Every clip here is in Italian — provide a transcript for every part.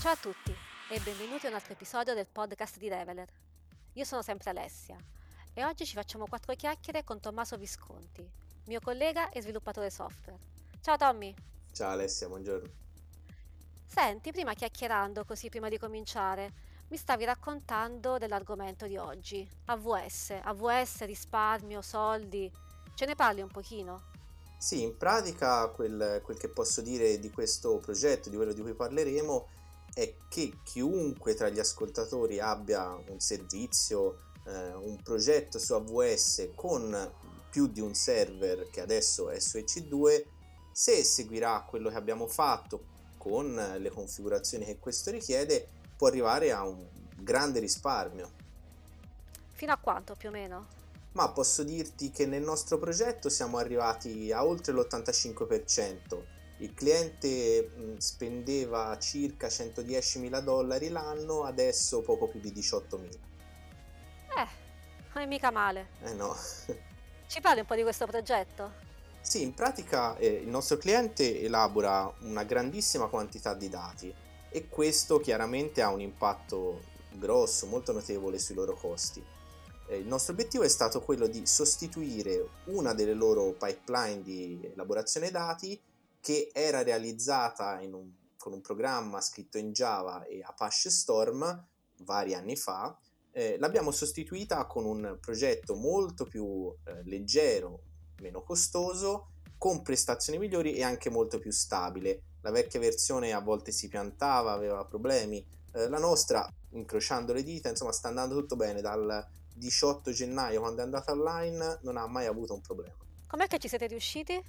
Ciao a tutti e benvenuti a un altro episodio del podcast di Reveler. Io sono sempre Alessia e oggi ci facciamo quattro chiacchiere con Tommaso Visconti, mio collega e sviluppatore software. Ciao Tommy! Ciao Alessia, buongiorno. Senti, prima chiacchierando così prima di cominciare, mi stavi raccontando dell'argomento di oggi, AVS, AVS, risparmio, soldi. Ce ne parli un pochino? Sì, in pratica quel, quel che posso dire di questo progetto, di quello di cui parleremo, è che chiunque tra gli ascoltatori abbia un servizio, eh, un progetto su AWS con più di un server che adesso è su EC2, se seguirà quello che abbiamo fatto con le configurazioni che questo richiede, può arrivare a un grande risparmio. Fino a quanto più o meno? Ma posso dirti che nel nostro progetto siamo arrivati a oltre l'85% il cliente spendeva circa 110 mila dollari l'anno, adesso poco più di 18 mila. Eh, non è mica male. Eh no. Ci parli un po' di questo progetto? Sì, in pratica eh, il nostro cliente elabora una grandissima quantità di dati e questo chiaramente ha un impatto grosso, molto notevole sui loro costi. Eh, il nostro obiettivo è stato quello di sostituire una delle loro pipeline di elaborazione dati che era realizzata un, con un programma scritto in Java e Apache Storm vari anni fa. Eh, l'abbiamo sostituita con un progetto molto più eh, leggero, meno costoso, con prestazioni migliori e anche molto più stabile. La vecchia versione a volte si piantava, aveva problemi. Eh, la nostra, incrociando le dita, insomma, sta andando tutto bene. Dal 18 gennaio, quando è andata online, non ha mai avuto un problema. Com'è che ci siete riusciti?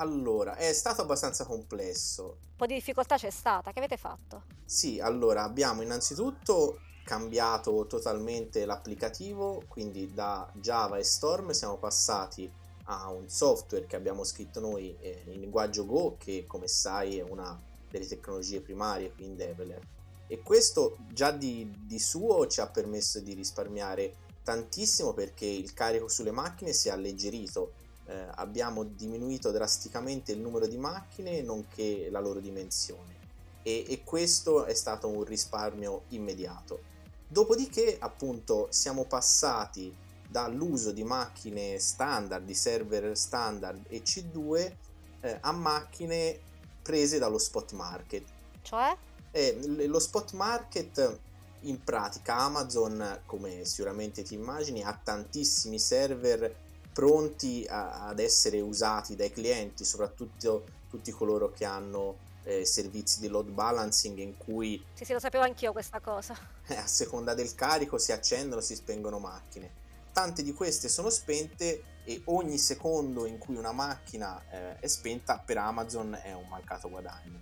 Allora, è stato abbastanza complesso. Un po' di difficoltà c'è stata, che avete fatto? Sì, allora abbiamo innanzitutto cambiato totalmente l'applicativo, quindi da Java e Storm siamo passati a un software che abbiamo scritto noi eh, in linguaggio Go, che come sai è una delle tecnologie primarie qui in Develer. E questo già di, di suo ci ha permesso di risparmiare tantissimo perché il carico sulle macchine si è alleggerito eh, abbiamo diminuito drasticamente il numero di macchine nonché la loro dimensione e, e questo è stato un risparmio immediato. Dopodiché appunto siamo passati dall'uso di macchine standard, di server standard e C2 eh, a macchine prese dallo spot market. Cioè? Eh, lo spot market in pratica Amazon, come sicuramente ti immagini, ha tantissimi server pronti a, ad essere usati dai clienti, soprattutto tutti coloro che hanno eh, servizi di load balancing in cui... Sì, sì, lo sapevo anch'io questa cosa. Eh, a seconda del carico si accendono, si spengono macchine. Tante di queste sono spente e ogni secondo in cui una macchina eh, è spenta per Amazon è un mancato guadagno.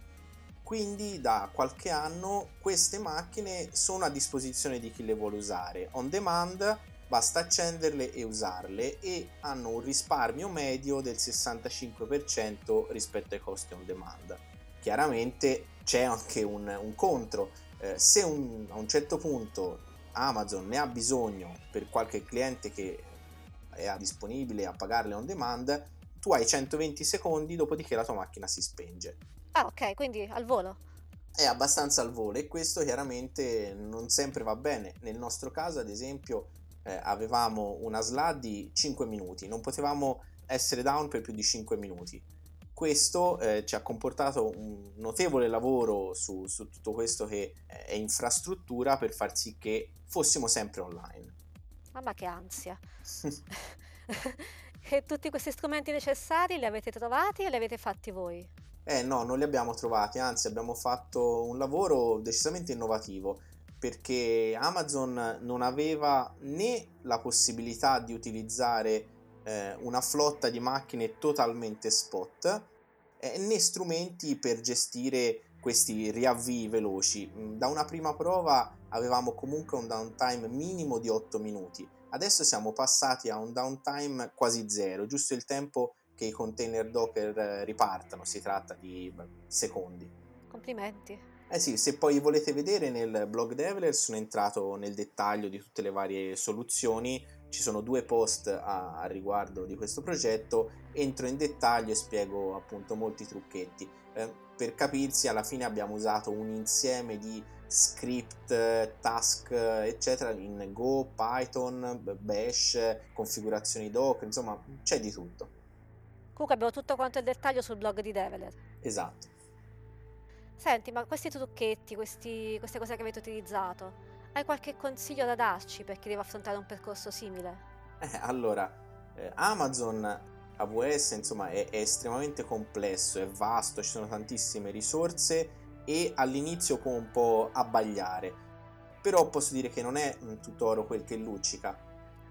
Quindi da qualche anno queste macchine sono a disposizione di chi le vuole usare on demand basta accenderle e usarle e hanno un risparmio medio del 65% rispetto ai costi on demand. Chiaramente c'è anche un, un contro, eh, se un, a un certo punto Amazon ne ha bisogno per qualche cliente che è disponibile a pagarle on demand, tu hai 120 secondi dopodiché la tua macchina si spenge. Ah ok, quindi al volo. È abbastanza al volo e questo chiaramente non sempre va bene. Nel nostro caso, ad esempio, eh, avevamo una SLA di 5 minuti, non potevamo essere down per più di 5 minuti. Questo eh, ci ha comportato un notevole lavoro su, su tutto questo che è infrastruttura per far sì che fossimo sempre online. Mamma che ansia! e tutti questi strumenti necessari li avete trovati o li avete fatti voi? Eh no, non li abbiamo trovati, anzi abbiamo fatto un lavoro decisamente innovativo perché Amazon non aveva né la possibilità di utilizzare eh, una flotta di macchine totalmente spot eh, né strumenti per gestire questi riavvii veloci. Mm, da una prima prova avevamo comunque un downtime minimo di 8 minuti, adesso siamo passati a un downtime quasi zero, giusto il tempo che i container Docker eh, ripartano, si tratta di secondi. Complimenti. Eh sì, se poi volete vedere nel blog Develer sono entrato nel dettaglio di tutte le varie soluzioni, ci sono due post a, a, riguardo di questo progetto, entro in dettaglio e spiego appunto molti trucchetti. Eh, per capirsi, alla fine abbiamo usato un insieme di script, task, eccetera, in Go, Python, Bash, configurazioni Docker, insomma c'è di tutto. Comunque abbiamo tutto quanto il dettaglio sul blog di Develer. Esatto. Senti, ma questi trucchetti, questi, queste cose che avete utilizzato, hai qualche consiglio da darci per chi deve affrontare un percorso simile? Eh, allora, eh, Amazon AWS insomma è, è estremamente complesso, è vasto, ci sono tantissime risorse e all'inizio può un po' abbagliare, però posso dire che non è tutto oro quel che luccica.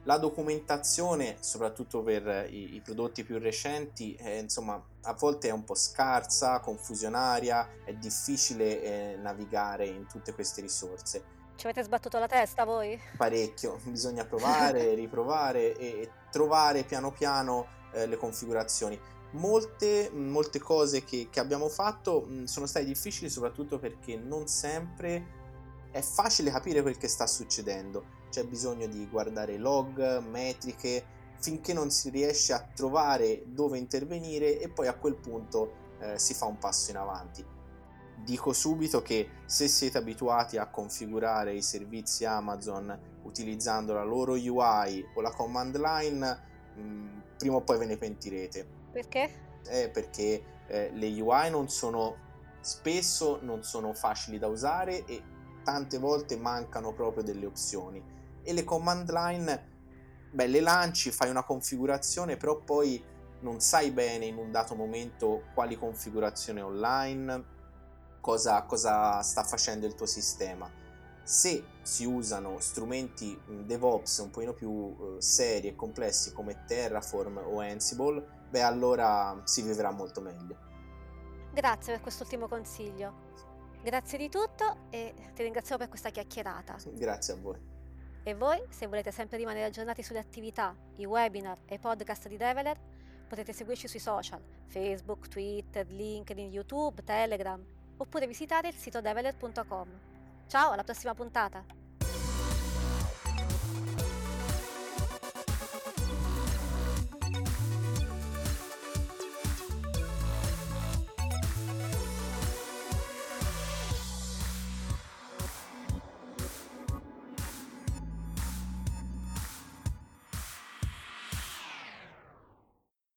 La documentazione, soprattutto per i, i prodotti più recenti, eh, insomma, a volte è un po' scarsa, confusionaria, è difficile eh, navigare in tutte queste risorse. Ci avete sbattuto la testa voi? Parecchio, bisogna provare, riprovare e trovare piano piano eh, le configurazioni molte, molte cose che, che, abbiamo fatto mm, sono state difficili soprattutto perché non sempre è facile capire quel che sta succedendo. C'è bisogno di guardare log, metriche, finché non si riesce a trovare dove intervenire e poi a quel punto eh, si fa un passo in avanti. Dico subito che se siete abituati a configurare i servizi Amazon utilizzando la loro UI o la command line, mh, mm, prima o poi ve ne pentirete perché? Eh, perché eh, le UI non sono spesso non sono facili da usare e tante volte mancano proprio delle opzioni e le command line beh le lanci fai una configurazione però poi non sai bene in un dato momento quali configurazioni online cosa, cosa sta facendo il tuo sistema se si usano strumenti DevOps un pochino più eh, seri e complessi come Terraform o Ansible beh allora si vivrà molto meglio. Grazie per quest'ultimo consiglio. Grazie di tutto e ti ringrazio per questa chiacchierata. Grazie a voi. E voi, se volete sempre rimanere aggiornati sulle attività, i webinar e i podcast di Develer, potete seguirci sui social, Facebook, Twitter, LinkedIn, YouTube, Telegram, oppure visitare il sito develer.com. Ciao, alla prossima puntata!